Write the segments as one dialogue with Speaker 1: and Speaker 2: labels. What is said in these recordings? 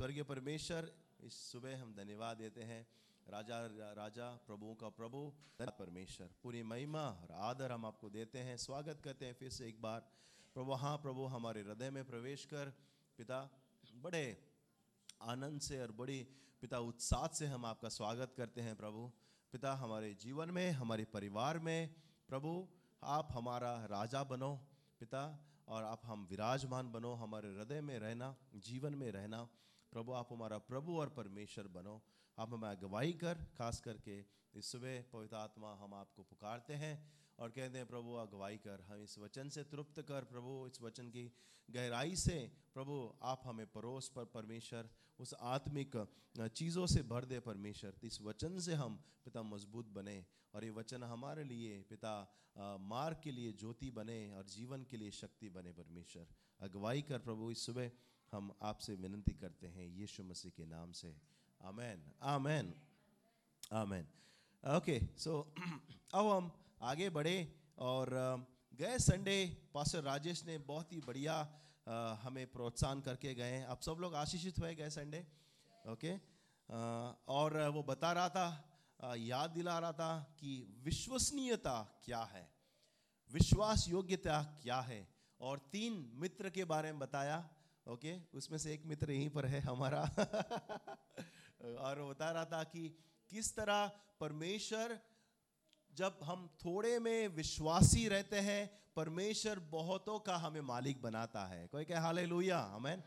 Speaker 1: स्वर्गीय परमेश्वर, इस सुबह हम धन्यवाद देते हैं। राजा राजा, प्रभुओं का प्रभु परमेश्वर। पूरी महिमा और आदर हम आपको देते हैं। स्वागत करते हैं फिर से एक बार। प्रभु हाँ प्रभु, हमारे हृदय में प्रवेश कर, पिता, बड़े आनंद से और बड़ी पिता उत्साह से हम आपका स्वागत करते हैं प्रभु। पिता, हमारे जीवन में, हमारे परिवार में, प्रभु, आप हमारा राजा बनो, पिता, और आप हम विराजमान बनो, हमारे हृदय में रहना, जीवन में रहना। प्रभु, आप हमारा प्रभु और परमेश्वर बनो। आप हमें अगुवाई कर, खास करके इस सुबह पवित्र आत्मा हम आपको पुकारते हैं और कहते हैं, प्रभु, अगुवाई कर। हम इस वचन से तृप्त कर, प्रभु, इस वचन की गहराई से, प्रभु, आप हमें परोस पर परमेश्वर, उस आत्मिक चीज़ों से भर दे परमेश्वर। इस वचन से हम पिता मज़बूत बने और ये वचन हमारे लिए पिता मार्ग के लिए ज्योति बने और जीवन के लिए शक्ति बने परमेश्वर। अगुवाई कर, प्रभु, इस सुबह हम आपसे विनती करते हैं, यीशु मसीह के नाम से। आमेन आमेन आमेन। ओके सो अब हम आगे बढ़े और गए संडे पास्टर राजेश ने बहुत ही बढ़िया हमें प्रोत्साहन करके गए आप सब लोग आशीषित हुए गए संडे ओके और वो बता रहा था याद दिला रहा था कि विश्वसनीयता क्या है? विश्वास योग्यता क्या है? और तीन मित्र के बारे में बताया ओके उसमें से एक मित्र यहीं पर है हमारा। और बता रहा था कि किस तरह परमेश्वर, जब हम थोड़े में विश्वासी रहते हैं, परमेश्वर बहुतों का हमें मालिक बनाता है। कोई कहे हाल लोहिया हमें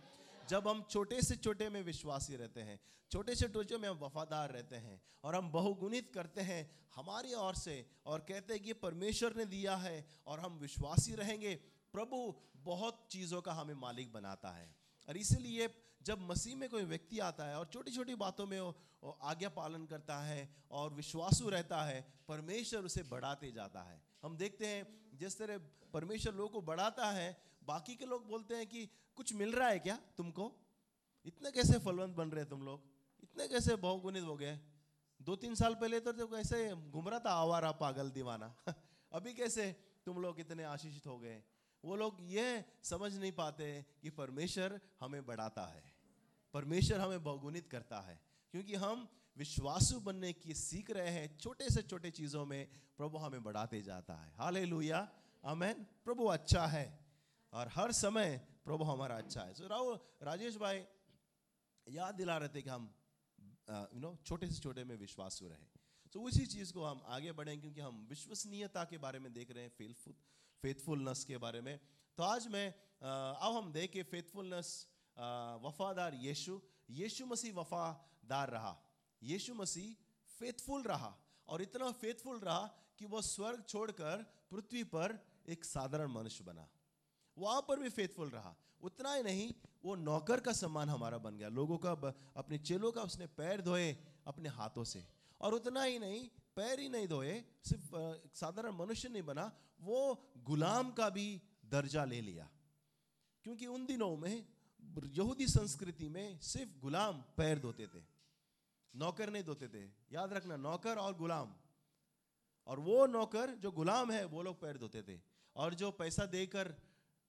Speaker 1: जब हम छोटे से छोटे में विश्वासी रहते हैं, छोटे से छोटे में हम वफादार रहते हैं, और हम बहुगुणित करते हैं, हमारी ओर से, और कहते हैं कि परमेश्वर ने दिया है, और हम विश्वासी रहेंगे प्रभु बहुत चीज़ों का हमें मालिक बनाता है। और इसीलिए जब मसीह में कोई व्यक्ति आता है और छोटी छोटी बातों में वो आज्ञा पालन करता है और विश्वासु रहता है परमेश्वर उसे बढ़ाते जाता है। हम देखते हैं जिस तरह परमेश्वर लोगों को बढ़ाता है बाकी के लोग बोलते हैं कि कुछ मिल रहा है क्या तुमको? इतने कैसे फलवंत बन रहे तुम लोग? इतने कैसे बहुगुणित हो गए? दो तीन साल पहले तो, तो कैसे घूम रहा था आवारा पागल दीवाना? अभी कैसे तुम लोग इतने आशीषित हो गए? वो लोग ये समझ नहीं पाते कि परमेश्वर हमें बढ़ाता है। परमेश्वर हमें बहुगुणित करता है। क्योंकि हम विश्वासु बनने की सीख रहे हैं, छोटे से छोटे चीज़ों में प्रभु हमें बढ़ाते जाता है। हाल लुया प्रभु अच्छा है और हर समय प्रभु हमारा अच्छा है। सो राहुल, राजेश भाई, याद दिला रहे थे कि हम यू नो छोटे से छोटे में विश्वासु रहे। तो उसी चीज़ को हम आगे बढ़ें क्योंकि हम विश्वसनीयता के बारे में देख रहे हैं फेलफुल फेथफुलनेस के बारे में। तो आज मैं अब हम देखें फेथफुलनेस वफादार यीशु। यीशु मसीह वफादार रहा। यीशु मसीह फेथफुल रहा और इतना फेथफुल रहा कि वह स्वर्ग छोड़कर पृथ्वी पर एक साधारण मनुष्य बना। वहाँ पर भी फेथफुल रहा। उतना ही नहीं, वो नौकर का सम्मान हमारा बन गया। लोगों का अपने चेलों का उसने पैर धोए अपने हाथों से। और उतना ही नहीं पैर ही नहीं धोए, सिर्फ़ साधारण मनुष्य नहीं बना, वो गुलाम का भी दर्जा ले लिया। क्योंकि उन दिनों में, यहूदी संस्कृति में सिर्फ़ गुलाम पैर धोते थे, नौकर नहीं धोते थे। याद रखना, नौकर और गुलाम। और वो नौकर जो गुलाम है, वो लोग पैर धोते थे। और जो पैसा देकर,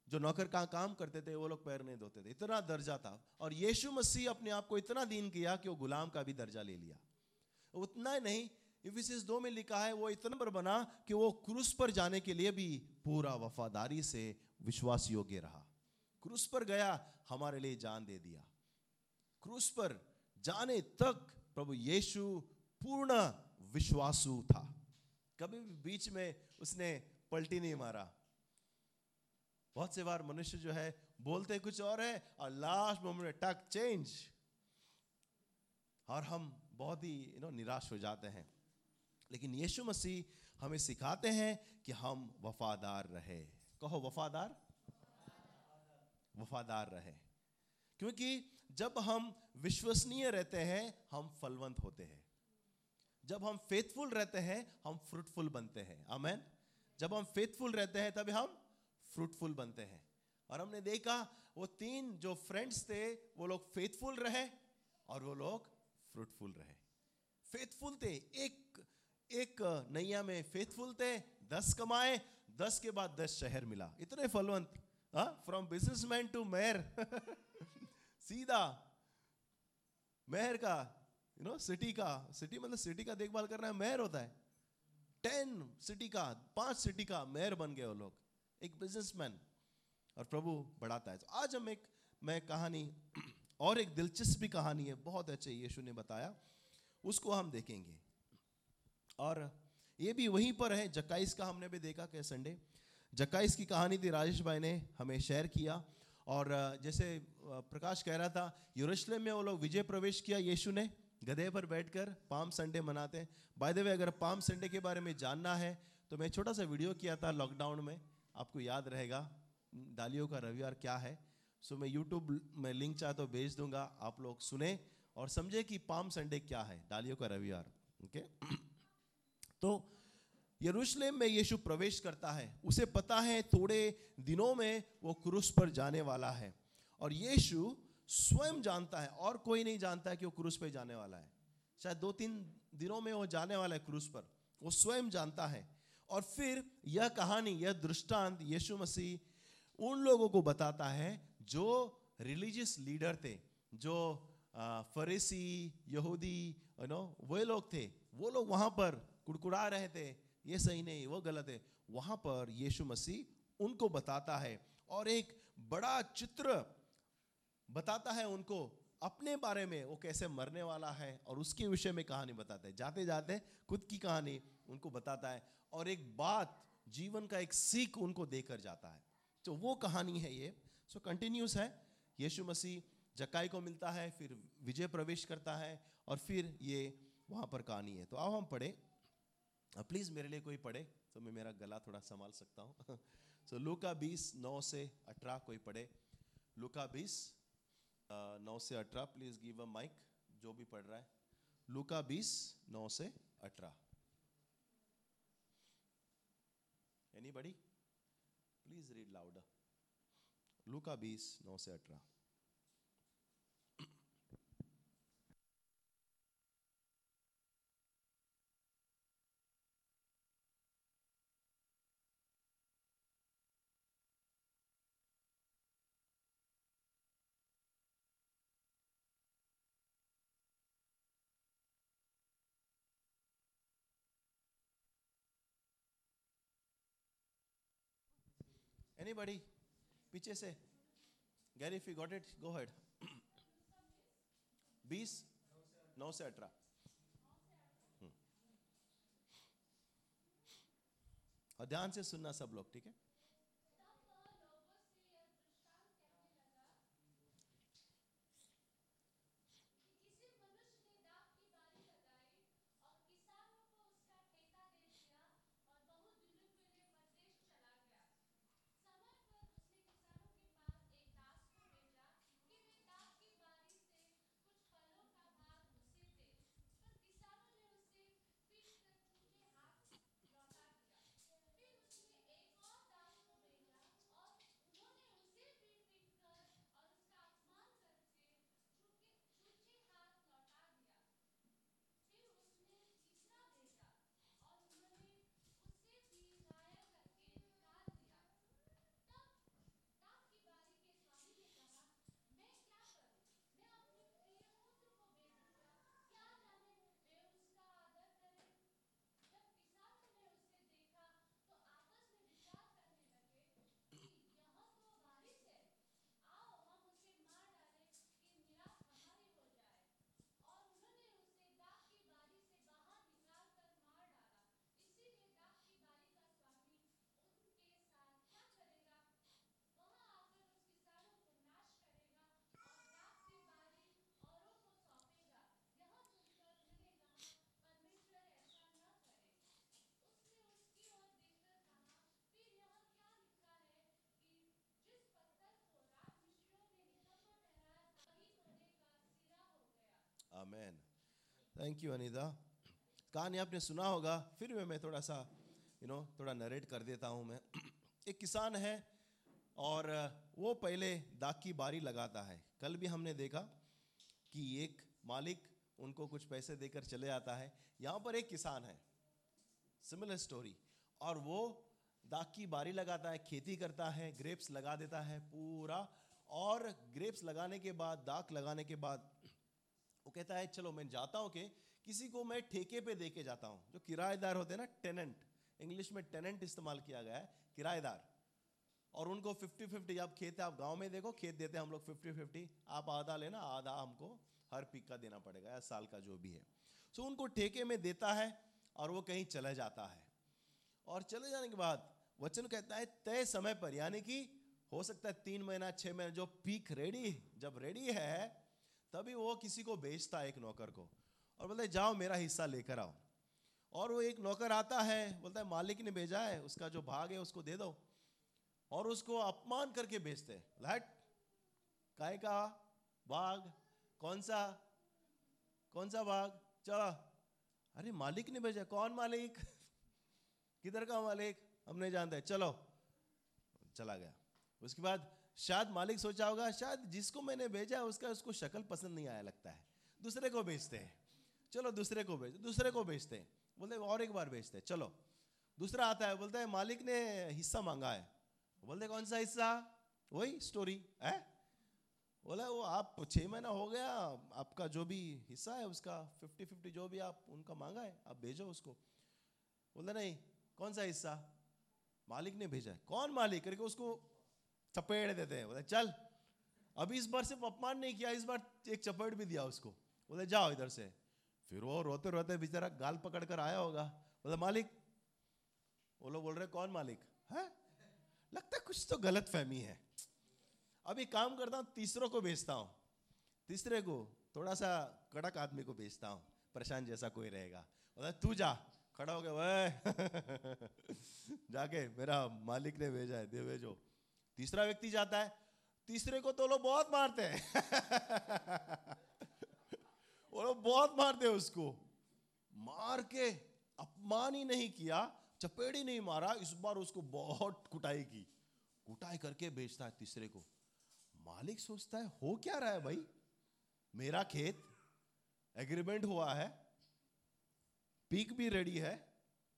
Speaker 1: जो नौकर का काम करते थे, वो लोग पैर नहीं धोते थे। इतना दर्जा था। और यीशु मसीह अपने आप को इतना दीन किया कि वो गुलाम का भी दर्जा ले लिया। उतना ही नहीं इफिसिस दो में लिखा है, वो इतना पर बना कि वो क्रूस पर जाने के लिए भी पूरा वफादारी से विश्वास योग्य रहा। क्रूस पर गया, हमारे लिए जान दे दिया। क्रूस पर जाने तक प्रभु यीशु पूर्ण विश्वासु था। कभी भी बीच में उसने पलटी नहीं मारा। बहुत से बार मनुष्य जो है, बोलते कुछ और है, और लास्ट मोमेंट टक चेंज और हम बहुत ही यू नो निराश हो जाते हैं। लेकिन यीशु मसीह हमें सिखाते हैं कि हम वफादार रहे। कहो, वफादार? वफादार रहे। क्योंकि जब हम विश्वसनीय रहते हैं, हम फलवंत होते हैं। जब हम फेथफुल रहते हैं, हम फ्रूटफुल बनते हैं। अमेन जब हम फेथफुल रहते हैं, तभी हम फ्रूटफुल बनते हैं। और हमने देखा, वो तीन जो फ्रेंड्स थे, वो लोग फेथफुल रहे और वो लोग फ्रूटफुल रहे। फेथफुल थे, एक एक नैया में फेथफुल थे, दस कमाए, दस के बाद दस शहर मिला। इतने फलवंत फ्रॉम बिजनेसमैन टू मेयर सीधा मेयर का यू नो सिटी का सिटी मतलब सिटी का देखभाल करना है मेयर होता है। टेन सिटी का, पाँच सिटी का मेयर बन गए वो लोग। एक बिजनेसमैन और प्रभु बढ़ाता है। तो आज हम एक, मैं कहानी, और एक दिलचस्प कहानी है, बहुत अच्छे, यीशु ने बताया। उसको हम देखेंगे। और ये भी वहीं पर है जक्काइस का हमने भी देखा कि संडे। जक्काइस की कहानी थी, राजेश भाई ने हमें शेयर किया और जैसे प्रकाश कह रहा था, यरूशलेम में वो लोग विजय प्रवेश किया यीशु ने, गधे पर बैठकर पाम संडे मनाते हैं। बाय द वे अगर पाम संडे के बारे में जानना है तो मैं छोटा सा वीडियो किया था लॉकडाउन में, आपको याद रहेगा डालियों का रविवार क्या है। सो मैं यूट्यूब में लिंक चाहे तो भेज दूँगा, आप लोग सुने और समझे कि पाम संडे क्या है डालियों का रविवार ओके तो यरूशलेम में यीशु प्रवेश करता है। उसे पता है थोड़े दिनों में वो क्रूस पर जाने वाला है। और यीशु स्वयं जानता है, और कोई नहीं जानता है कि वो क्रूस पे जाने वाला है। शायद दो तीन दिनों में वो जाने वाला है क्रूस पर। वो स्वयं जानता है। और फिर यह कहानी, यह दृष्टांत यीशु मसीह उन लोगों को बताता है जो रिलीजियस लीडर थे, जो फरीसी, यहूदी, यू नो, वे लोग थे। वो लोग वहाँ पर कुड़कुड़ा रहे थे, ये सही नहीं, वो गलत है। वहाँ पर यीशु मसीह उनको बताता है और एक बड़ा चित्र बताता है उनको अपने बारे में, वो कैसे मरने वाला है और उसके विषय में कहानी बताता है। जाते जाते खुद की कहानी उनको बताता है और एक बात, जीवन का एक सीख उनको देकर जाता है। तो वो कहानी है ये। सो कंटिन्यूस है। यीशु मसीह जकाई को मिलता है, फिर विजय प्रवेश करता है और फिर ये वहाँ पर कहानी है। तो आओ हम पढ़े प्लीज़ मेरे लिए कोई पढ़े तो मैं मेरा गला थोड़ा संभाल सकता हूँ। सो लूका बीस, नौ से अठारह कोई पढ़े। लूका बीस नौ से अठारह प्लीज़ गिव अ माइक जो भी पढ़ रहा है। लूका बीस, नौ से अठारह। एनीबडी प्लीज़ रीड लाउडर लूका बीस, नौ से अठारह। एनीबडी पीछे से। Gary if you got it go ahead बीस, नौ से अठारह। हम्म। और ध्यान से सुनना सब लोग, ठीक है
Speaker 2: किसी मनुष्य ने दाख की बारी लगाई और किसानों को उसका ठेका दे दिया और बहुत दिनों के लिए परदेश चला गया समय पर उसने किसानों के पास एक दास को भेजा कि वे दाख की बारी से कुछ फलों का भाग उसे दे पर किसानों ने उसे पीट कर टूटे हाथ लौटा दिया फिर उसने एक और दास को भेजा और उन्होंने उसे पीट पीट कर और उसका अपमान करके झुके छूछे हाथ लौटा दिया फिर उसने तीसरा भेजा और उन्होंने उसे भी घायल करके निकाल दिया तब दाख की बारी के स्वामी ने कहा मैं क्या करूँ मैं अपने प्रिय पुत्र को भेजूँगा क्या जाने वे उसका आदर करें जब किसानों ने उसे देखा तो आपस में विचार करने लगे कि यह तो वारिस है आओ हम उसे मार डालें कि मिरास हमारी हो जाए और उन्होंने उसे दाख की बारी से बाहर निकाल कर मार डाला इसीलिए दाख की बारी का स्वामी उनके साथ क्या करेगा वहाँ आकर उस किसानों को नाश करेगा और दाख की बारी औरों को सौंपेगा यह सुनकर उन्होंने कहा परमेश्वर ऐसा न करे उसने उसकी ओर देखकर कहा फिर यह क्या लिखा है कि जिस पत्थर को राजमिस्त्रियों ने निकम्मा ठहराया था वही घोड़े का सिरा हो गया
Speaker 1: आमेन थैंक यू अनिता कहानी आपने सुना होगा, फिर भी मैं थोड़ा सा यू नो थोड़ा नरेट कर देता हूँ मैं। एक किसान है, और वो पहले दाग की बारी लगाता है। कल भी हमने देखा कि एक मालिक उनको कुछ पैसे देकर चले जाता है। यहाँ पर एक किसान है सिमिलर स्टोरी और वो दाग की बारी लगाता है, खेती करता है ग्रेप्स लगा देता है पूरा। और ग्रेप्स लगाने के बाद, दाग लगाने के बाद वो कहता है, चलो, मैं जाता हूँ कि किसी को मैं ठेके पे दे के जाता हूँ। जो किराएदार होते हैं ना टेनेंट इंग्लिश में टेनेंट इस्तेमाल किया गया है, किराएदार। और उनको फिफ्टी फिफ्टी आप खेत है आप गाँव में देखो, खेत देते हैं हम लोग फिफ्टी फिफ्टी आप आधा लेना, आधा हमको हर पीक का देना पड़ेगा, या साल का जो भी है। सो उनको ठेके में देता है और वो कहीं चले जाता है। और चले जाने के बाद वचन कहता है, तय समय पर, यानी कि हो सकता है तीन महीना, छह महीना, जो पीक रेडी जब रेडी है तभी वो किसी को बेचता है एक नौकर को। और बोलता है, जाओ, मेरा हिस्सा लेकर आओ। और वो एक नौकर आता है, बोलता है, मालिक ने भेजा है, उसका जो भाग है उसको दे दो। और उसको अपमान करके बेचते हैं। हट काय का भाग। कौन सा? कौन सा भाग? चलो अरे, मालिक ने भेजा कौन मालिक? किधर का मालिक? हम नहीं जानते। चलो। चला गया। उसके बाद शायद मालिक सोचा होगा, शायद जिसको मैंने भेजा है उसका, उसको शक्ल पसंद नहीं आया लगता है। दूसरे को बेचते हैं। चलो, दूसरे को बेच दूसरे को बेचते हैं। बोलते और एक बार बेचते हैं। चलो, दूसरा आता है, बोलता है, मालिक ने हिस्सा मांगा है। बोलते कौन सा हिस्सा? वही स्टोरी है? बोला, वो आप छः महीना हो गया, आपका जो भी हिस्सा है उसका फिफ्टी फिफ्टी जो भी आप, उनका मांगा है, आप भेजो उसको। बोलते नहीं, कौन सा हिस्सा? मालिक ने भेजा है। कौन मालिक? करके उसको चपेड़ देते हैं बोले, चल। अभी इस बार सिर्फ़ अपमान नहीं किया, इस बार एक चपेट भी दिया उसको। बोले, जाओ इधर से। फिर वो रोते रोते बेचारा गाल पकड़ कर आया होगा। बोले, मालिक। वो लोग बोल रहे, कौन मालिक? है? लगता है कुछ तो गलत फहमी है। अभी काम करता हूँ, तीसरों को बेचता हूँ। तीसरे को थोड़ा सा कड़क आदमी को बेचता हूँ, परेशान जैसा कोई रहेगा। बोला, तू जा। खड़ा हो गया वह जाके मेरा मालिक ने भेजा है, दे भेजो। तीसरा व्यक्ति जाता है, तीसरे को तो लोग बहुत मारते हैं। वो लोग बहुत मारते हैं उसको। मार के अपमान ही नहीं किया, चपेड़ नहीं मारा, इस बार उसको बहुत कुटाई की। कुटाई करके बेचता है तीसरे को। मालिक सोचता है, हो क्या रहा है भाई? मेरा खेत एग्रीमेंट हुआ है, पीक भी रेडी है,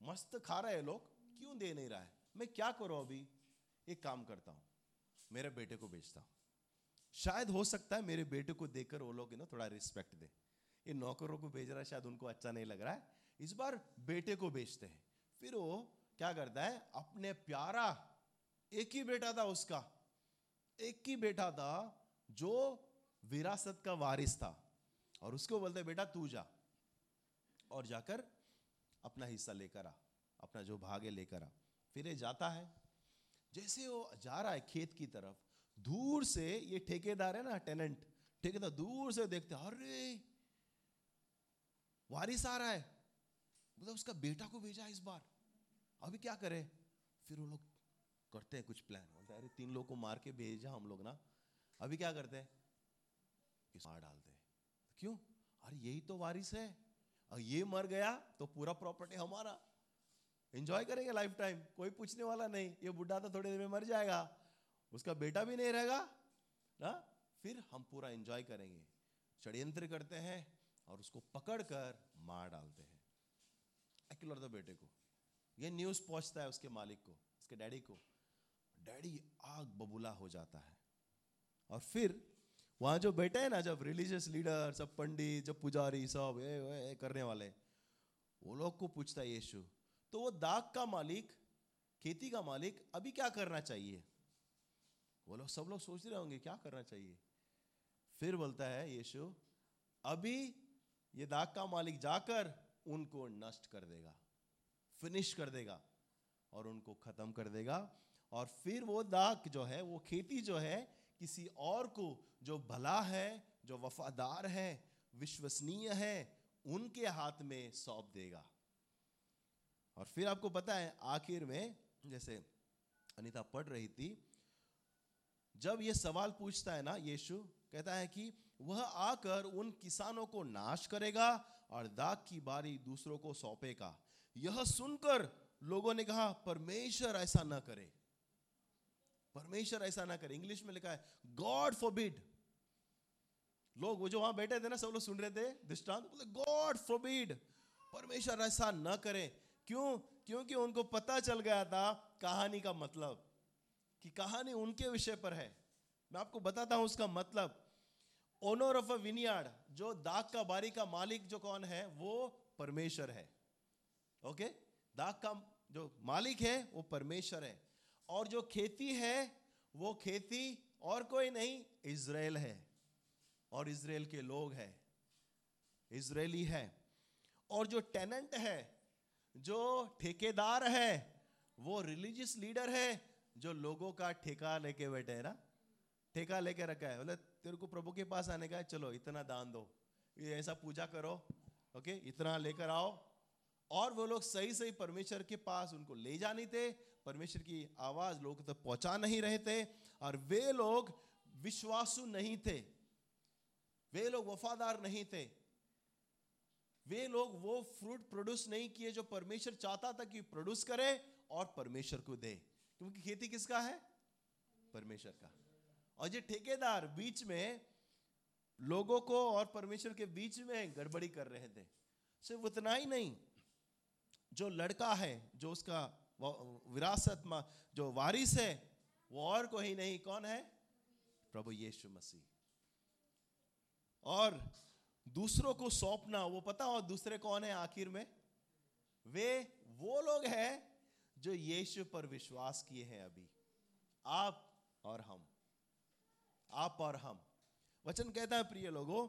Speaker 1: मस्त खा रहे हैं लोग, क्यों दे नहीं रहा है? मैं क्या करूँ अभी? एक काम करता हूँ, मेरे बेटे को बेचता हूँ। शायद हो सकता है मेरे बेटे को देखकर वो लोग ना थोड़ा रिस्पेक्ट दे। ये नौकरों को भेज रहा है, शायद उनको अच्छा नहीं लग रहा है। इस बार बेटे को बेचते हैं। फिर वो क्या करता है, अपने प्यारा एक ही बेटा था उसका, एक ही बेटा था जो विरासत का वारिस था। और उसको बोलते बेटा, तू जा और जाकर अपना हिस्सा लेकर आ, अपना जो भाग है लेकर आ। फिर ये जाता है। जैसे वो जा रहा है खेत की तरफ़, दूर से ये ठेकेदार है ना टेनेंट ठेकेदार दूर से देखते अरे, वारिस आ रहा है। मतलब उसका बेटा को भेजा इस बार। अभी क्या करे? फिर वो लोग करते हैं कुछ प्लान बोलते अरे, तीन लोग को मार के भेजा हम लोग ना। अभी क्या करते हैं? मार डालते हैं। क्यों? अरे, यही तो वारिस है। और ये मर गया तो पूरा प्रॉपर्टी हमारा। एंजॉय करेंगे लाइफ टाइम कोई पूछने वाला नहीं ये बुढ़ा तो थोड़ी देर में मर जाएगा। उसका बेटा भी नहीं रहेगा ना? फिर हम पूरा एंजॉय करेंगे। षड्यंत्र करते हैं और उसको पकड़कर मार डालते हैं। अकेलौते बेटे को। ये न्यूज़ पहुँचता है उसके मालिक को उसके डैडी को। डैडी आग बबूला हो जाता है। और फिर वहाँ जो बैठे हैं ना जब रिलीजियस लीडर सब पंडित जब पुजारी सब ए, ए, करने वाले वो लोग को पूछता है यीशु तो वो दाग का मालिक, खेती का मालिक अभी क्या करना चाहिए? वो लोग सब लोग सोच रहे होंगे, क्या करना चाहिए? फिर बोलता है यीशु, अभी ये दाग का मालिक जाकर उनको नष्ट कर देगा फिनिश कर देगा और उनको खत्म कर देगा और फिर वो दाग जो है, वो खेती जो है, किसी और को जो भला है, जो वफादार है, विश्वसनीय है, उनके हाथ में सौंप देगा। और फिर आपको पता है, आखिर में, जैसे अनिता पढ़ रही थी, जब ये सवाल पूछता है ना, यीशु कहता है कि वह आकर उन किसानों को नाश करेगा और दाग की बारी दूसरों को सौंपेगा। यह सुनकर लोगों ने कहा, परमेश्वर ऐसा ना करे। परमेश्वर ऐसा ना करे। इंग्लिश में लिखा है, गॉड फॉरबिड. लोग, वो जो वहाँ बैठे थे ना, सब लोग सुन रहे थे दृष्टांत, बोले, गॉड फॉरबिड, परमेश्वर ऐसा न करे। क्यों? क्योंकि उनको पता चल गया था कहानी का मतलब कि कहानी उनके विषय पर है। मैं आपको बताता हूँ उसका मतलब। ओनर ऑफ़ अ विनियार्ड जो दाग का बारी का मालिक जो कौन है, वो परमेश्वर है। ओके दाग का जो मालिक है, वो परमेश्वर है। और जो खेती है, वो खेती और कोई नहीं, इज़राइल है। और इज़राइल के लोग हैं। इजरायली है। और जो टेनेंट है जो ठेकेदार है, वो रिलीजियस लीडर है, जो लोगों का ठेका लेके बैठे है ना, ठेका लेके रखा है। बोले, तेरे को प्रभु के पास आने का है, चलो, इतना दान दो। ये ऐसा पूजा करो, ओके, इतना लेकर आओ। और वो लोग सही सही परमेश्वर के पास उनको ले जा नहीं थे, परमेश्वर की आवाज़ लोगों तक तो पहुँचा नहीं रहे थे, और वे लोग विश्वासु नहीं थे। वे लोग वफादार नहीं थे। वे लोग वो फ्रूट प्रोड्यूस नहीं किए जो परमेश्वर चाहता था कि प्रोड्यूस करे और परमेश्वर को दे। क्योंकि खेती किसका है? परमेश्वर का। और ये ठेकेदार बीच में लोगों को और परमेश्वर के बीच में गड़बड़ी कर रहे थे। सिर्फ़ उतना ही नहीं, जो लड़का है, जो उसका विरासत में, जो वारिस है, वो और कोई नहीं। कौन है? प्रभु यीशु मसीह। और दूसरों को सौंपना, वो पता और दूसरे कौन है आखिर में? वे, वो लोग हैं जो यीशु पर विश्वास किए हैं अभी। आप और हम। आप और हम। वचन कहता है, प्रिय लोगों,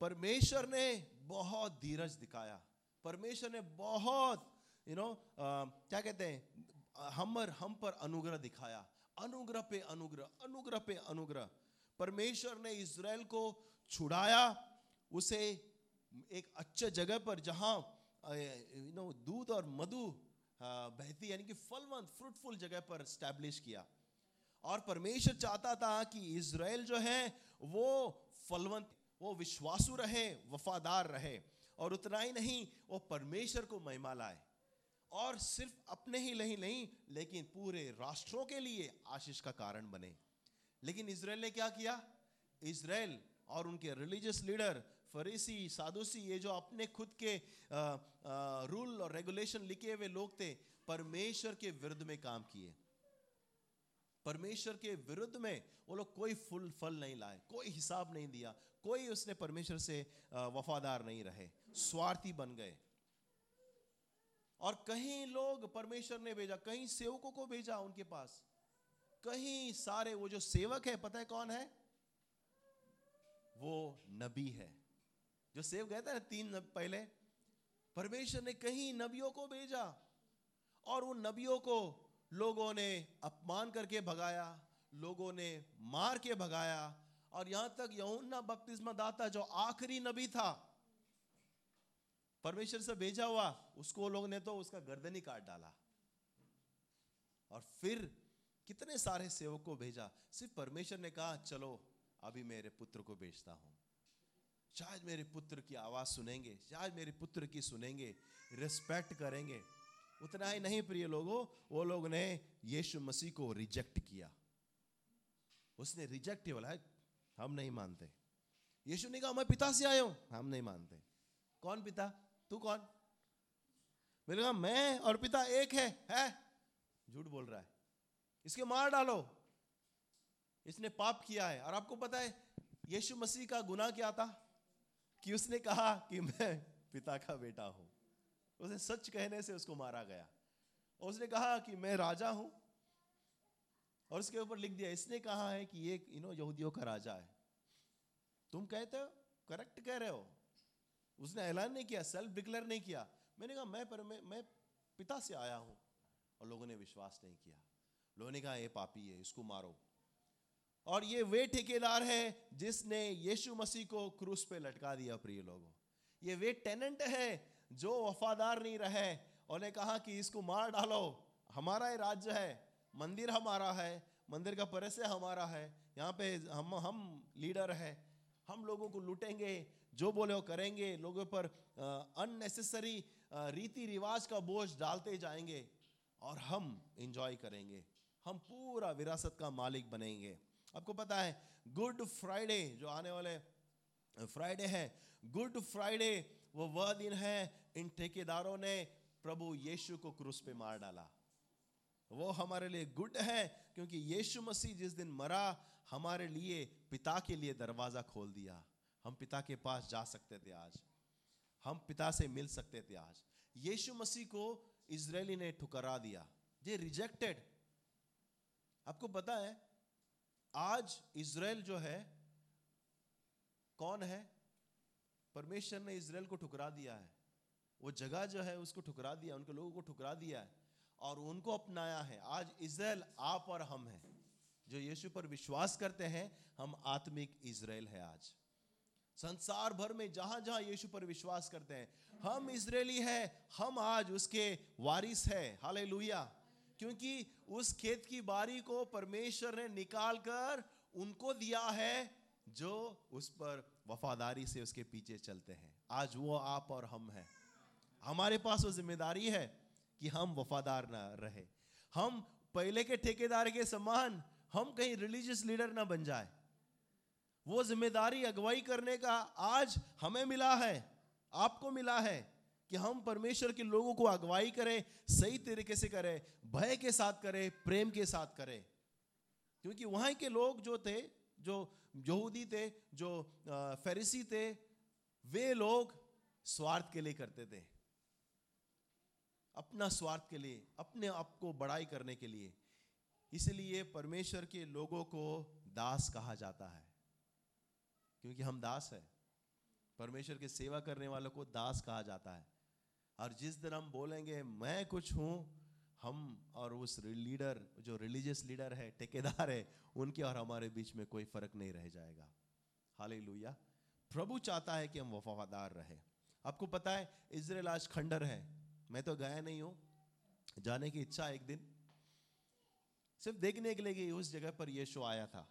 Speaker 1: परमेश्वर ने बहुत धीरज दिखाया। परमेश्वर ने बहुत यू नो क्या कहते हैं हम हम पर अनुग्रह दिखाया। अनुग्रह पे अनुग्रह अनुग्रह पे अनुग्रह। परमेश्वर ने इज़राइल को छुड़ाया। उसे एक अच्छे जगह पर जहाँ यू नो दूध और मधु बहती, यानी कि फलवंत फ्रूटफुल जगह पर स्टैब्लिश किया। और परमेश्वर चाहता था कि इज़राइल जो है, वो फलवंत, वो विश्वासु रहे, वफादार रहे। और उतना ही नहीं, वो परमेश्वर को महिमा लाए। और सिर्फ़ अपने ही नहीं नहीं, लेकिन पूरे राष्ट्रों के लिए आशीष का कारण बने। लेकिन इज़राइल ने क्या किया? इज़राइल और उनके रिलीजियस लीडर फरीसी, सादुसी, ये जो अपने खुद के रूल और रेगुलेशन लिखे हुए लोग थे, परमेश्वर के विरुद्ध में काम किए। परमेश्वर के विरुद्ध में वो लोग कोई फुल, फल नहीं लाए, कोई हिसाब नहीं दिया, कोई उसने परमेश्वर से वफादार नहीं रहे, स्वार्थी बन गए। और कहीं लोग परमेश्वर ने भेजा, कहीं सेवकों को भेजा उनके पास। कहीं सारे वो जो सेवक है, पता है कौन है? वो नबी है। जो सेव गए थे ना तीन पहले, परमेश्वर ने कहीं नबियों को भेजा और उन नबियों को लोगों ने अपमान करके भगाया, लोगों ने मार के भगाया। और यहाँ तक यमुना बपतिस्मा दाता जो आखिरी नबी था, परमेश्वर से भेजा हुआ, उसको लोग ने तो उसका गर्दन ही काट डाला। और फिर कितने सारे सेवक को भेजा? सिर्फ़ परमेश्वर ने कहा, चलो, अभी मेरे पुत्र को भेजता हूँ। शायद मेरे पुत्र की आवाज़ सुनेंगे शायद मेरे पुत्र की सुनेंगे रिस्पेक्ट करेंगे। उतना ही नहीं प्रिय लोगों वो लोग ने यीशु मसीह को रिजेक्ट किया। उसने रिजेक्ट बोला "है, हम नहीं मानते। यीशु ने कहा मैं पिता से आया हूँ। हम नहीं मानते। कौन पिता? तू कौन? मैंने कहा मैं और पिता एक है है? झूठ बोल रहा है। इसके मार डालो। इसने पाप किया है। और आपको पता है यीशु मसीह का गुनाह क्या था? कि उसने कहा कि मैं पिता का बेटा हूँ। उसने सच कहने से उसको मारा गया। और उसने कहा कि मैं राजा हूँ। और उसके ऊपर लिख दिया इसने कहा है कि ये यू नो यहूदियों का राजा है। तुम कहते हो करेक्ट कह रहे हो। उसने ऐलान नहीं किया सेल्फ डिक्लेयर नहीं किया। मैंने कहा मैं पर मैं, मैं पिता से आया हूँ। और लोगों ने विश्वास नहीं किया। लोगों ने कहा ये पापी है इसको मारो। और ये वे ठेकेदार है जिसने यीशु मसीह को क्रूस पे लटका दिया, प्रिय लोगों। ये वे टेनेंट है जो वफादार नहीं रहे। ने कहा कि इसको मार डालो। हमारा ये राज्य है। मंदिर हमारा है। मंदिर का परस्य हमारा है। यहाँ पे हम हम लीडर है। हम लोगों को लूटेंगे। जो बोले वो करेंगे। लोगों पर अननेसेसरी रीति रिवाज का बोझ डालते जाएँगे और हम इंजॉय करेंगे। हम पूरा विरासत का मालिक बनेंगे। आपको पता है गुड फ्राइडे जो आने वाले फ्राइडे है गुड फ्राइडे वो वह दिन है, इन ठेकेदारों ने प्रभु यीशु को क्रूस पे मार डाला। वो हमारे लिए गुड है, क्योंकि यीशु मसीह जिस दिन मरा, हमारे लिए, पिता के लिए दरवाज़ा खोल दिया। हम पिता के पास जा सकते थे आज। हम पिता से मिल सकते थे आज। यीशु मसीह को इजरायली ने ठुकरा दिया। ये रिजेक्टेड आपको पता है आज इजराइल जो है, कौन है? परमेश्वर ने इजराइल को ठुकरा दिया है। वो जगह जो है, उसको ठुकरा दिया उनके लोगों को ठुकरा दिया है और उनको अपनाया है। आज इजराइल आप और हम हैं, जो यीशु पर विश्वास करते हैं, हम आत्मिक इजराइल है आज। संसार भर में जहाँ जहाँ यीशु पर विश्वास करते हैं, हम इजरायली है, हम आज उसके वारिस है। हालेलुया। क्योंकि उस खेत की बारी को परमेश्वर ने निकाल कर उनको दिया है, जो उस पर वफादारी से उसके पीछे चलते हैं। आज वो आप और हम हैं। हमारे पास वो ज़िम्मेदारी है कि हम वफादार ना रहे। हम पहले के ठेकेदार के समान हम कहीं रिलीजियस लीडर ना बन जाए। वो ज़िम्मेदारी अगुवाई करने का आज हमें मिला है, आपको मिला है। कि हम परमेश्वर के लोगों को अगुवाई करें, सही तरीके से करें, भय के साथ करें, प्रेम के साथ करें। क्योंकि वहाँ के लोग जो थे, जो यहूदी थे, जो फेरिसी थे, वे लोग स्वार्थ के लिए करते थे। अपना स्वार्थ के लिए, अपने आप को बड़ाई करने के लिए। इसलिए परमेश्वर के लोगों को दास कहा जाता है। क्योंकि हम दास है। परमेश्वर की सेवा करने वालों को दास कहा जाता है। और जिस दिन हम बोलेंगे, मैं कुछ हूँ, हम और उस लीडर जो रिलीजियस लीडर है, ठेकेदार है, उनके और हमारे बीच में कोई फ़र्क नहीं रह जाएगा। हाल प्रभु चाहता है कि हम वफादार रहे। आपको पता है इसराइल आज खंडर है। मैं तो गया नहीं हूँ। जाने की इच्छा एक दिन। सिर्फ़ देखने के लिए कि उस जगह पर यीशु आया था।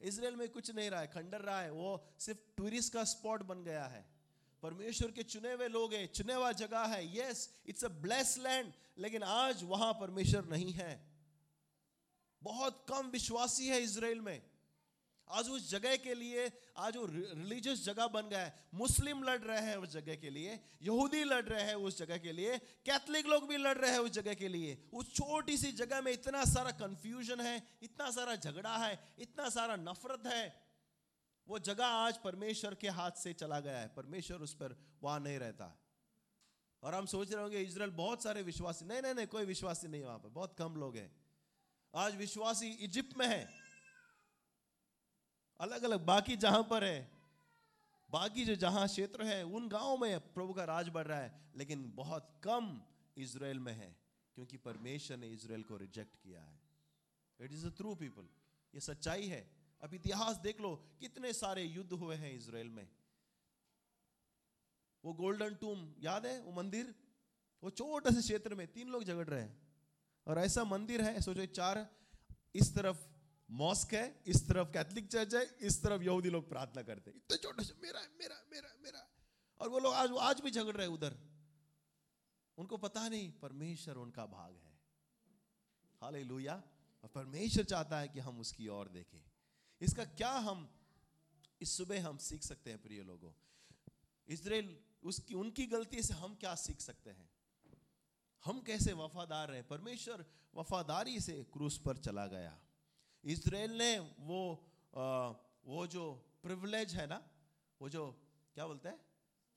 Speaker 1: इसराइल में कुछ नहीं रहा है, खंडर रहा है। वो सिर्फ़ टूरिस्ट का स्पॉट बन गया है। परमेश्वर के चुने हुए लोग हैं, चुने हुआ जगह है। Yes it's a bless land लेकिन आज वहाँ परमेश्वर नहीं है। बहुत कम विश्वासी है इसराइल में। आज उस जगह के लिए, आज वो रिलीजियस जगह बन गया है। मुस्लिम लड़ रहे हैं उस जगह के लिए, यहूदी लड़ रहे हैं उस जगह के लिए, कैथलिक लोग भी लड़ रहे हैं उस जगह के लिए। उस छोटी सी जगह में इतना सारा कंफ्यूजन है, इतना सारा झगड़ा है, इतना सारा नफरत है। वो जगह आज परमेश्वर के हाथ से चला गया है। परमेश्वर उस पर वहाँ नहीं रहता। और हम सोच रहे होंगे इसराइल बहुत सारे विश्वासी, नहीं नहीं नहीं, कोई विश्वासी नहीं वहाँ पर, बहुत कम लोग हैं। आज विश्वासी इजिप्ट में है। अलग अलग बाकी जहाँ पर है, बाकी जो जहाँ क्षेत्र है, उन गाँवों में प्रभु का राज बढ़ रहा है, लेकिन बहुत कम इसराइल में है, क्योंकि परमेश्वर ने इसराइल को रिजेक्ट किया है। It is a true people ये सच्चाई है। अब इतिहास देख लो, कितने सारे युद्ध हुए हैं इसराइल में। वो गोल्डन टूम, याद है? वो मंदिर, वो छोटे से क्षेत्र में तीन लोग झगड़ रहे हैं। और ऐसा मंदिर है, सोचो चार, इस तरफ़ मॉस्क है, इस तरफ़ कैथलिक चर्च है, इस तरफ़ यहूदी लोग प्रार्थना करते इतने छोटे से, मेरा मेरा मेरा मेरा। और वो लोग आज आज भी झगड़ रहे उधर। उनको पता नहीं, परमेश्वर उनका भाग है। हाल और परमेश्वर चाहता है कि हम उसकी ओर देखें। इसका क्या हम इस सुबह हम सीख सकते हैं प्रिय लोगों? इसराइल उसकी उनकी गलती से हम क्या सीख सकते हैं? हम कैसे वफादार रहे परमेश्वर वफादारी से क्रूस पर चला गया। इसराइल ने वो आ, वो जो प्रिविलेज है ना वो जो क्या बोलते हैं?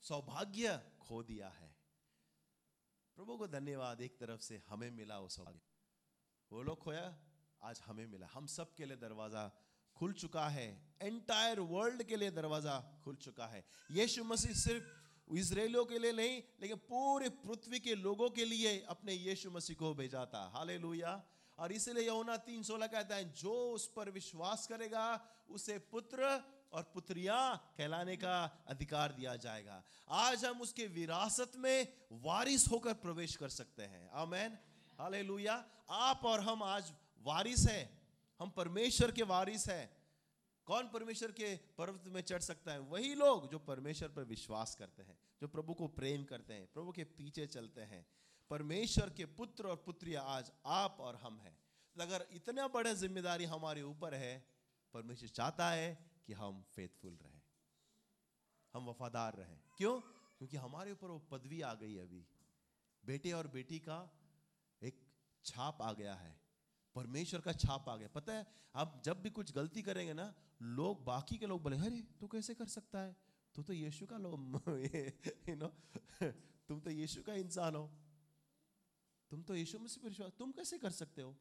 Speaker 1: सौभाग्य खो दिया है। प्रभु को धन्यवाद एक तरफ़ से हमें मिला वो सौभाग्य। वो लोग खोया आज हमें मिला। हम सब के लिए दरवाज़ा खुल चुका है। एंटायर वर्ल्ड के लिए दरवाज़ा खुल चुका है। यीशु मसीह सिर्फ़ इसराइलियों के लिए नहीं, लेकिन पूरे पृथ्वी के लोगों के लिए अपने यीशु मसीह को भेजा था। हाले और इसलिए यमुना तीन सोलह कहता है, जो उस पर विश्वास करेगा, उसे पुत्र और पुत्रिया कहलाने का अधिकार दिया जाएगा। आज हम उसके विरासत में वारिस होकर प्रवेश कर सकते हैं। आमेन हालेलुया आप और हम आज वारिस हैं। हम परमेश्वर के वारिस हैं। कौन परमेश्वर के पर्वत में चढ़ सकता है? वही लोग जो परमेश्वर पर विश्वास करते हैं, जो प्रभु को प्रेम करते हैं, प्रभु के पीछे चलते हैं। परमेश्वर के पुत्र और पुत्रिया आज आप और हम हैं। अगर इतना बड़ा ज़िम्मेदारी हमारे ऊपर है, परमेश्वर चाहता है कि हम फेथफुल रहे। हम वफादार रहे। क्यों? क्योंकि हमारे ऊपर वो पदवी आ गई अभी। बेटे और बेटी का एक छाप आ गया है। परमेश्वर का छाप आ गया। पता है, आप जब भी कुछ गलती करेंगे ना, लोग, बाकी के लोग बोले, अरे, तू कैसे कर सकता है? तू तो यीशु का लो यू नो तुम तो यीशु का इंसान हो। तुम तो यीशु मसीह पर विश्वास, तुम कैसे कर सकते हो?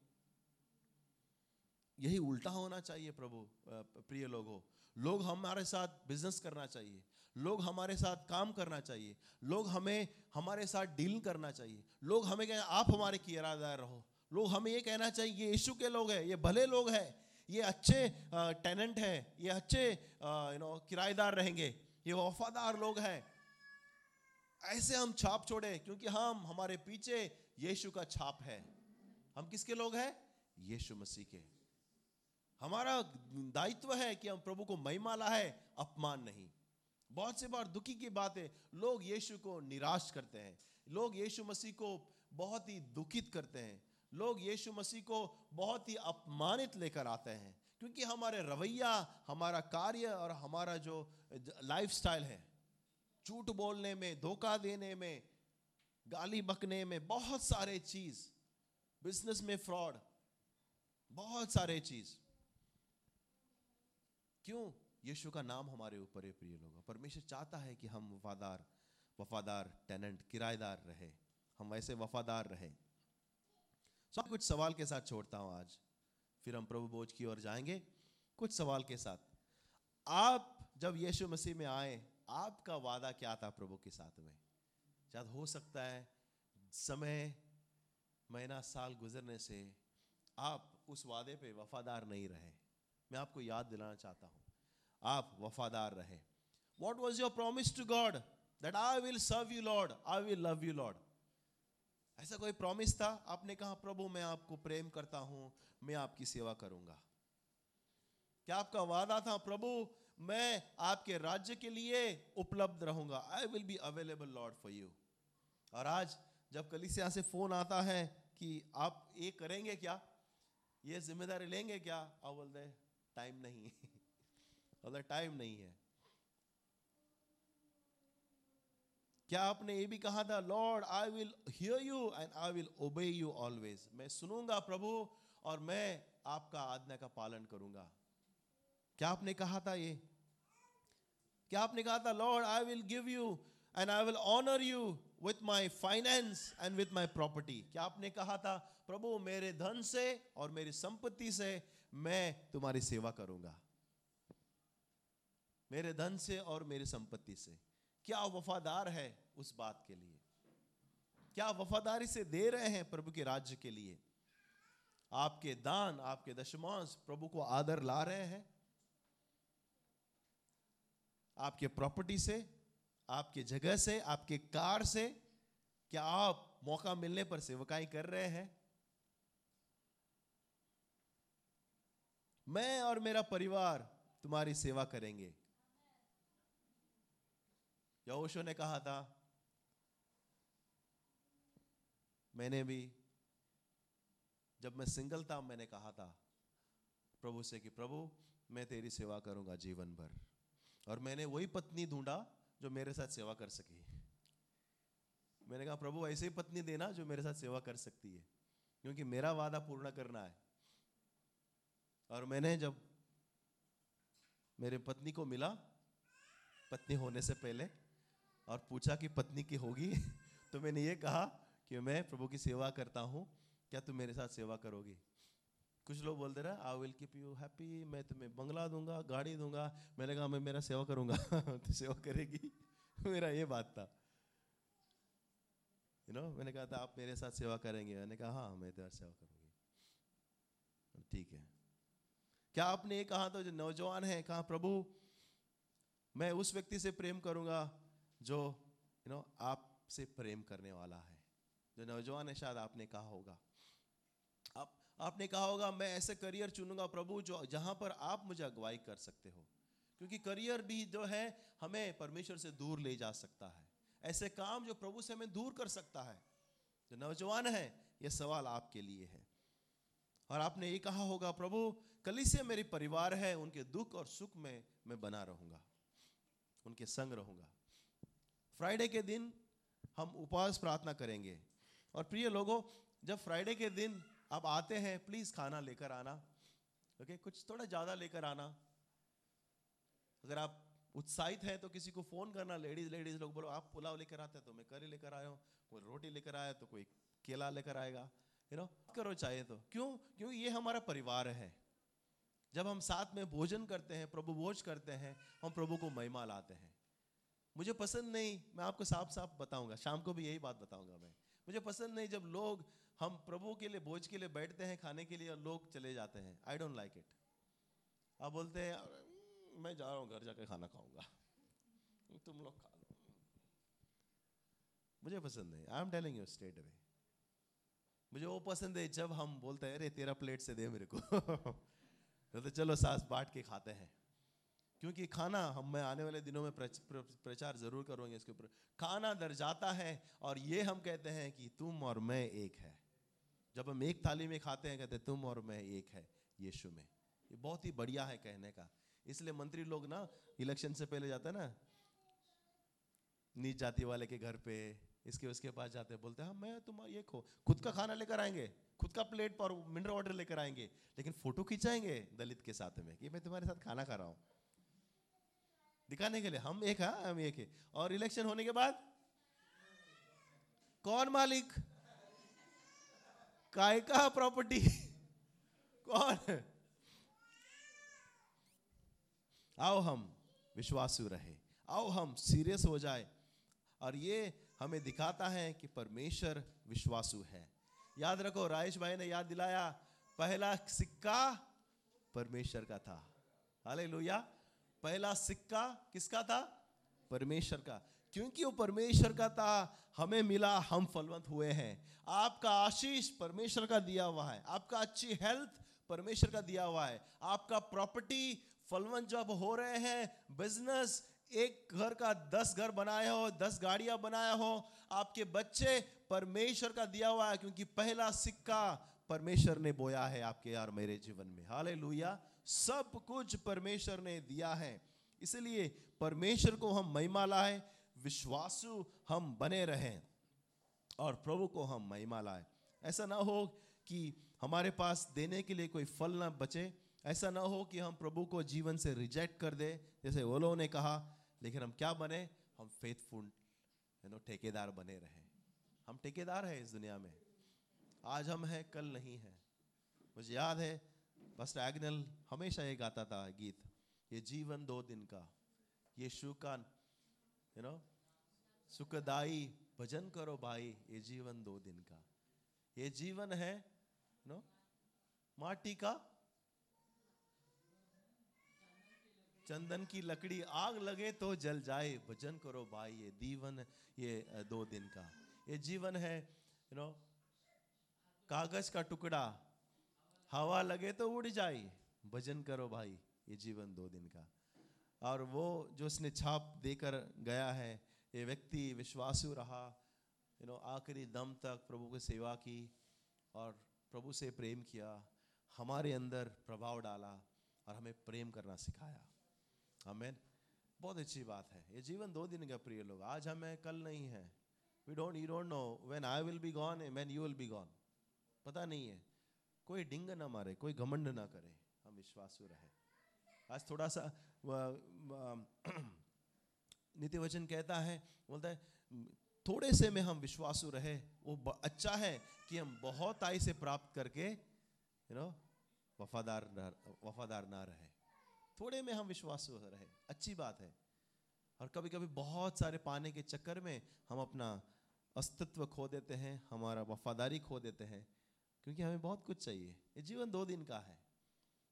Speaker 1: यही उल्टा होना चाहिए प्रभु प्रिय लोगों। लोग हमारे साथ बिज़नेस करना चाहिए। लोग हमारे साथ काम करना चाहिए। लोग हमें, हमारे साथ डील करना चाहिए। लोग हमें कहें, आप हमारे किराएदार रहो। लोग, हमें ये कहना चाहिए, ये यीशु के लोग हैं, ये भले लोग हैं, ये अच्छे टेनेंट हैं, ये अच्छे यू नो किराएदार रहेंगे, ये वफादार लोग हैं। ऐसे हम छाप छोड़े, क्योंकि हम हमारे पीछे यीशु का छाप है। हम किसके लोग हैं? यीशु मसीह के। हमारा दायित्व है कि हम प्रभु को महिमा लाए, अपमान नहीं। बहुत से बार दुखी की बात है लोग यीशु को निराश करते हैं, लोग यीशु मसीह को बहुत ही दुखित करते हैं। लोग यीशु मसीह को बहुत ही अपमानित लेकर आते हैं, क्योंकि हमारे रवैया, हमारा कार्य और हमारा जो लाइफस्टाइल है, झूठ बोलने में, धोखा देने में, गाली बकने में, बहुत सारे चीज़ बिज़नेस में फ्रॉड बहुत सारे चीज़। क्यों? यीशु का नाम हमारे ऊपर है, प्रिय लोगों। परमेश्वर चाहता है कि हम वफादार वफादार टेनेंट किराएदार रहे। हम ऐसे वफादार रहे। सो कुछ सवाल के साथ छोड़ता हूँ आज। फिर हम प्रभु बोझ की ओर जाएँगे। कुछ सवाल के साथ। आप जब यीशु मसीह में आए, आपका वादा क्या था प्रभु के साथ में? शायद हो सकता है समय, महीना, साल गुजरने से आप उस वादे पे वफादार नहीं रहे। मैं आपको याद दिलाना चाहता हूँ। आप वफादार रहे। What was your promise to God that I will serve you Lord I will love you Lord ऐसा कोई प्रॉमिस था? आपने कहा, प्रभु, मैं आपको प्रेम करता हूँ, मैं आपकी सेवा करूँगा। क्या आपका वादा था, प्रभु, मैं आपके राज्य के लिए उपलब्ध रहूँगा। I will be available Lord for you और आज जब कलिसिया से फ़ोन आता है कि आप ये करेंगे क्या? ये ज़िम्मेदारी लेंगे क्या? अब बोलते टाइम नहीं बोलते टाइम नहीं है। क्या आपने ये भी कहा था Lord I will hear you and I will obey you always मैं सुनूँगा प्रभु और मैं आपका आज्ञा का पालन करूँगा। क्या आपने कहा था ये? क्या आपने कहा था Lord I will give you and I will honour you with my finance and with my property क्या आपने कहा था, प्रभु, मेरे धन से और मेरी संपत्ति से मैं तुम्हारी सेवा करूँगा। मेरे धन से और मेरी संपत्ति से। क्या वफादार है उस बात के लिए? क्या वफादारी से दे रहे हैं प्रभु के राज्य के लिए? आपके दान, आपके दशमांश प्रभु को आदर ला रहे हैं? आपके प्रॉपर्टी से, आपके जगह से, आपके कार से क्या आप मौका मिलने पर सेवकाई कर रहे हैं? मैं और मेरा परिवार तुम्हारी सेवा करेंगे। यहोशू ने कहा था, मैंने भी, जब मैं सिंगल था, मैंने कहा था, प्रभु से कि, प्रभु, मैं तेरी सेवा करूँगा जीवन भर। और मैंने वही पत्नी ढूंढा, जो मेरे साथ सेवा कर सके। मैंने कहा, प्रभु, ऐसे ही पत्नी देना, जो मेरे साथ सेवा कर सकती है। क्योंकि मेरा वादा पूर्ण करना है। और मैंने जब मेरे पत्नी को मिला, पत्नी होने से पहले और पूछा कि पत्नी की होगी? तो मैंने ये कहा कि मैं प्रभु की सेवा करता हूँ, क्या तुम मेरे साथ सेवा करोगी? कुछ लोग बोलते रहे I will keep you happy मैं तुम्हें बंगला दूँगा, गाड़ी दूँगा। मैंने कहा, मैं मेरा सेवा करूँगा। तो सेवा करेगी। मेरा ये बात था। यू नो मैंने कहा था, आप मेरे साथ सेवा करेंगे। मैंने कहा हाँ मैं तेरा सेवा करूँगी। ठीक है। क्या आपने ये कहा तो जो नौजवान है, कहा, प्रभु, मैं उस व्यक्ति से प्रेम करूँगा जो यू नो आपसे प्रेम करने वाला है। जो नौजवान है, शायद आपने कहा होगा। आप, आपने कहा होगा, मैं ऐसे करियर चुनूँगा प्रभु, जो, जहाँ पर आप मुझे अगुवाई कर सकते हो। क्योंकि करियर भी जो है, हमें परमेश्वर से दूर ले जा सकता है। ऐसे काम जो प्रभु से हमें दूर कर सकता है। जो नौजवान है, ये सवाल आपके लिए है। और आपने ये कहा होगा, प्रभु कली से मेरी परिवार है, उनके दुख और सुख में मैं बना रहूँगा। उनके संग रहूँगा। फ्राइडे के दिन हम उपवास प्रार्थना करेंगे। और प्रिय लोगों, जब फ्राइडे के दिन आप आते हैं प्लीज़ खाना लेकर आना। ओके कुछ थोड़ा ज़्यादा लेकर आना। अगर आप उत्साहित हैं तो किसी को फ़ोन करना लेडीज़ लेडीज़ लोग बोलो, आप पुलाव लेकर आते हैं तो मैं करी लेकर आया हूँ, कोई रोटी लेकर आया तो कोई केला लेकर आएगा। यू नो करो चाहिए तो। क्यों? क्यों ये हमारा परिवार है। जब हम साथ में भोजन करते हैं, प्रभु भोज करते हैं, हम प्रभु को महिमा लाते हैं। मुझे पसंद नहीं, मैं आपको साफ़ साफ़ बताऊँगा, शाम को भी यही बात बताऊँगा मैं। मुझे पसंद नहीं जब लोग हम प्रभु के लिए, भोज के लिए बैठते हैं, खाने के लिए और लोग चले जाते हैं। आई डोंट लाइक इट आप बोलते हैं मैं जा रहा हूँ, घर जाकर खाना खाऊँगा। तुम लोग खा लो। मुझे पसंद नहीं। I am telling you straight away मुझे वो पसंद है जब हम बोलते हैं, अरे, तेरा प्लेट से दे मेरे को। तो चलो सास बांट के खाते हैं। क्योंकि खाना हम, मैं आने वाले दिनों में प्रचार ज़रूर करूँगे इसके ऊपर। खाना दर जाता है और ये हम कहते हैं कि तुम और मैं एक है। जब हम एक थाली में खाते हैं, कहते हैं, तुम और मैं एक है, यीशु में। ये बहुत ही बढ़िया है कहने का। इसलिए मंत्री लोग ना, इलेक्शन से पहले जाते ना, नीच जाति वाले के घर पे, इसके, उसके पास जाते हैं, बोलते हाँ मैं तुम एक हो खुद का खाना लेकर आएँगे, खुद का प्लेट और मिनरल वाटर लेकर आएँगे, लेकिन फ़ोटो खिंचाएँगे दलित के साथ में कि मैं तुम्हारे साथ खाना खा रहा हूँ। दिखाने के लिए। हम एक, है, हम एक है। और इलेक्शन होने के बाद? कौन मालिक? काय का प्रॉपर्टी कौन? आओ हम, विश्वासु रहे। आओ हम सीरियस हो जाए। और ये हमें दिखाता है कि परमेश्वर विश्वासु है। याद रखो, राजेश भाई ने याद दिलाया, पहला सिक्का परमेश्वर का था। हालेलुया। पहला सिक्का किसका था? परमेश्वर का। क्योंकि वो परमेश्वर का था, हमें मिला, हम फलवंत हुए हैं। आपका आशीष परमेश्वर का दिया हुआ है। आपका अच्छी हेल्थ परमेश्वर का दिया हुआ है। आपका प्रॉपर्टी फलवंत जब हो रहे हैं बिज़नेस एक घर का दस घर बनाया हो, दस गाड़ियाँ बनाया हो, आपके बच्चे परमेश्वर का दिया हुआ है। क्योंकि पहला सिक्का परमेश्वर ने बोया है आपके और मेरे जीवन में। हाले सब कुछ परमेश्वर ने दिया है। इसलिए परमेश्वर को हम महिमा लाए, विश्वासु हम बने रहें और प्रभु को हम महिमा लाए। ऐसा ना हो कि हमारे पास देने के लिए कोई फल ना बचे। ऐसा ना हो कि हम प्रभु को जीवन से रिजेक्ट कर दे, जैसे वो लोगों ने कहा, लेकिन हम क्या बने? हम फेथफुल यू नो ठेकेदार बने रहे। हम ठेकेदार हैं इस दुनिया में। आज हम हैं, कल नहीं है। मुझे याद है बस एग्नल हमेशा ये गाता था गीत, ये जीवन दो दिन का, ये का यू नो सुखदाई भजन करो भाई, ये जीवन दो दिन का। ये जीवन है नो माटी का, चंदन की लकड़ी, आग लगे तो जल जाए, भजन करो भाई, ये जीवन ये दो दिन का। ये जीवन है यू नो कागज़ का टुकड़ा हवा लगे तो उड़ जाए। भजन करो भाई, ये जीवन दो दिन का। और वो जो उसने छाप देकर गया है, ये व्यक्ति विश्वासु रहा यू नो आखिरी दम तक प्रभु की सेवा की और प्रभु से प्रेम किया, हमारे अंदर प्रभाव डाला और हमें प्रेम करना सिखाया। हमें बहुत अच्छी बात है। ये जीवन दो दिन का, प्रिय लोग। आज हमें, कल नहीं है। We don't you don't know when I will be gone when you will be gone पता नहीं है। कोई डिंग ना मारे, कोई घमंड ना करे, हम विश्वासु रहे। आज थोड़ा सा नित्य वचन कहता है, बोलता है, थोड़े से में हम विश्वासु रहे, वो अच्छा है कि हम बहुत आय से प्राप्त करके यू नो वफादार न, वफादार ना रहे। थोड़े में हम विश्वासु रहे, अच्छी बात है। और कभी कभी बहुत सारे पाने के चक्कर में हम अपना अस्तित्व खो देते हैं, हमारा वफादारी खो देते हैं। क्योंकि हमें बहुत कुछ चाहिए। ये जीवन दो दिन का है।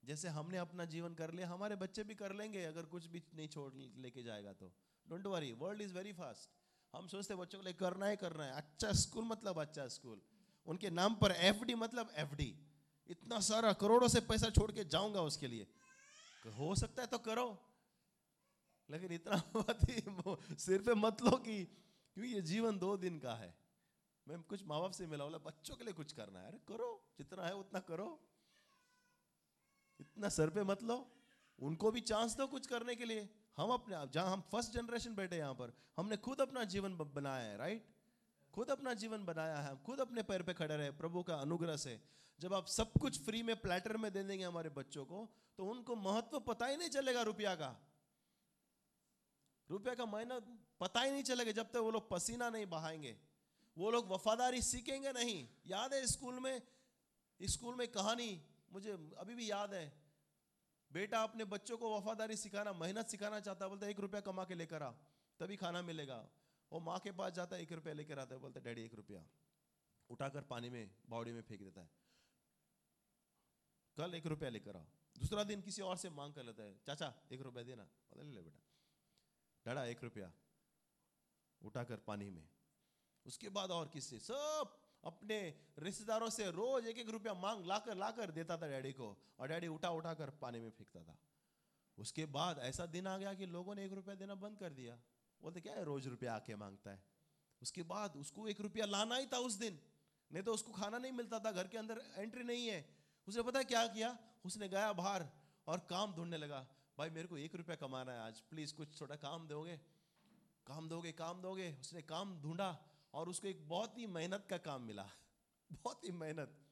Speaker 1: जैसे हमने अपना जीवन कर लिया, हमारे बच्चे भी कर लेंगे, अगर कुछ भी नहीं छोड़ लेके जाएगा तो। Don't worry world is very fast हम सोचते बच्चों को लिए करना ही करना है। अच्छा स्कूल मतलब अच्छा स्कूल। उनके नाम पर एफडी मतलब एफडी। इतना सारा करोड़ों से पैसा छोड़ के जाऊँगा उसके लिए। हो सकता है तो करो। लेकिन इतना सिर पे मत लो कि, क्योंकि ये जीवन दो दिन का है। मैं कुछ माँ बाप से मिला, बोला, बच्चों के लिए कुछ करना है। अरे, करो, जितना है उतना करो। इतना सर पे मत लो उनको भी चांस दो कुछ करने के लिए। हम अपने आप, जहाँ हम फ़र्स्ट जनरेशन बैठे यहाँ पर, हमने खुद अपना जीवन बनाया है राइट खुद अपना जीवन बनाया है। हम खुद अपने पैर पे खड़े रहे प्रभु का अनुग्रह से। जब आप सब कुछ फ्री में प्लेटर में दे देंगे हमारे बच्चों को तो उनको महत्व पता ही नहीं चलेगा रुपया का। रुपया का मेहनत पता ही नहीं चलेगा जब तक वो लोग पसीना नहीं बहाएँगे। वो लोग वफादारी सीखेंगे नहीं। याद है स्कूल में? स्कूल में कहानी, मुझे अभी भी याद है। बेटा अपने बच्चों को वफादारी सिखाना, मेहनत सिखाना चाहता है, बोलता एक रुपया कमा के लेकर आ, तभी खाना मिलेगा। वो माँ के पास जाता है, एक रुपया लेकर आता है। बोलता डैडी, एक रुपया। उठाकर पानी में, बावड़ी में फेंक देता है। कल एक रुपया लेकर आओ। दूसरा दिन किसी और से मांग कर लेता है, चाचा, एक रुपया देना। बोला ले बेटा। डरा एक रुपया। उठाकर पानी में। उसके बाद और किससे? सब अपने रिश्तेदारों से रोज एक एक रुपया मांग लाकर लाकर देता था डैडी को और डैडी उठा उठा कर पानी में फेंकता था। उसके बाद ऐसा दिन आ गया कि लोगों ने एक रुपया देना बंद कर दिया। बोलते, क्या है रोज रुपया आके माँगता है? उसके बाद उसको एक रुपया लाना ही था उस दिन। नहीं तो उसको खाना नहीं मिलता था, घर के अंदर एंट्री नहीं है। उसने पता है क्या किया? उसने गया बाहर और काम ढूँढने लगा। भाई, मेरे को एक रुपया कमाना है आज प्लीज़ कुछ थोड़ा काम दोगे? काम दोगे काम दोगे। उसने काम ढूंढा। और उसको एक बहुत ही मेहनत का काम मिला। बहुत ही मेहनत।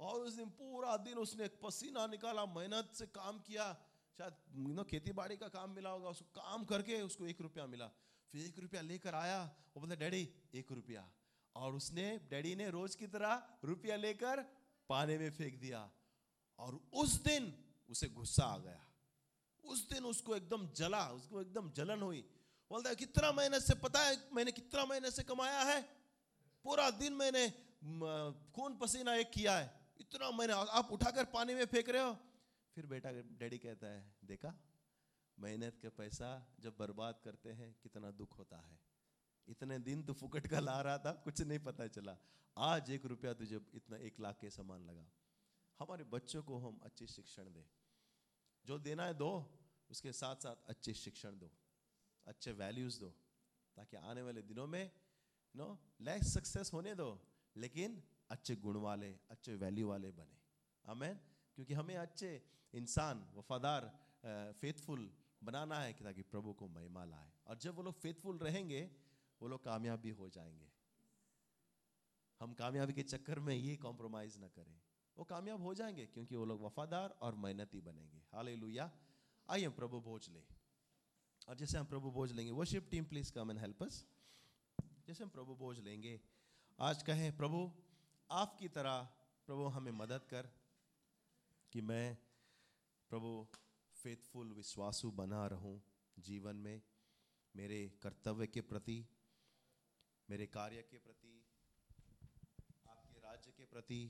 Speaker 1: और उस दिन पूरा दिन उसने पसीना निकाला, मेहनत से काम किया। शायद नो खेती बाड़ी का काम मिला होगा, उसको काम करके उसको एक रुपया मिला। फिर एक रुपया लेकर आया। वो बोलता, डैडी, एक रुपया। और उसने, डैडी ने रोज की तरह रुपया लेकर पानी में फेंक दिया। और उस दिन उसे गुस्सा आ गया। उस दिन उसको एकदम जला, उसको एकदम जलन हुई। बोलता है, कितना मेहनत से पता है, मैंने कितना मेहनत से कमाया है? पूरा दिन मैंने खून पसीना एक किया है। इतना मैंने आप उठाकर पानी में फेंक रहे हो? फिर बेटा डैडी कहता है, देखा मेहनत का पैसा जब बर्बाद करते हैं, कितना दुख होता है। इतने दिन तो फुकट का ला रहा था, कुछ नहीं पता चला। आज एक रुपया तुझे इतना एक लाख के समान लगा। हमारे बच्चों को हम अच्छी शिक्षण दें। जो देना है दो, उसके साथ साथ अच्छे शिक्षण दो। अच्छे वैल्यूज़ दो, ताकि आने वाले दिनों में नो लेस सक्सेस होने दो, लेकिन अच्छे गुण वाले, अच्छे वैल्यू वाले बने। आमेन क्योंकि हमें अच्छे इंसान, वफादार फेथफुल बनाना है कि ताकि प्रभु को महिमा लाए। और जब वो लोग फेथफुल रहेंगे, वो लोग कामयाब भी हो जाएँगे। हम कामयाबी के चक्कर में ये कॉम्प्रोमाइज ना करें। वो कामयाब हो जाएँगे क्योंकि वो लोग वफादार और मेहनती बनेंगे। हाल आइए प्रभु भोज ले। और जैसे हम प्रभु भोज लेंगे worship team please come and help us जैसे हम प्रभु भोज लेंगे, आज कहें, प्रभु, आपकी तरह प्रभु हमें मदद कर कि मैं प्रभु फेथफुल विश्वासु बना रहूँ जीवन में, मेरे कर्तव्य के प्रति, मेरे कार्य के प्रति, आपके राज्य के प्रति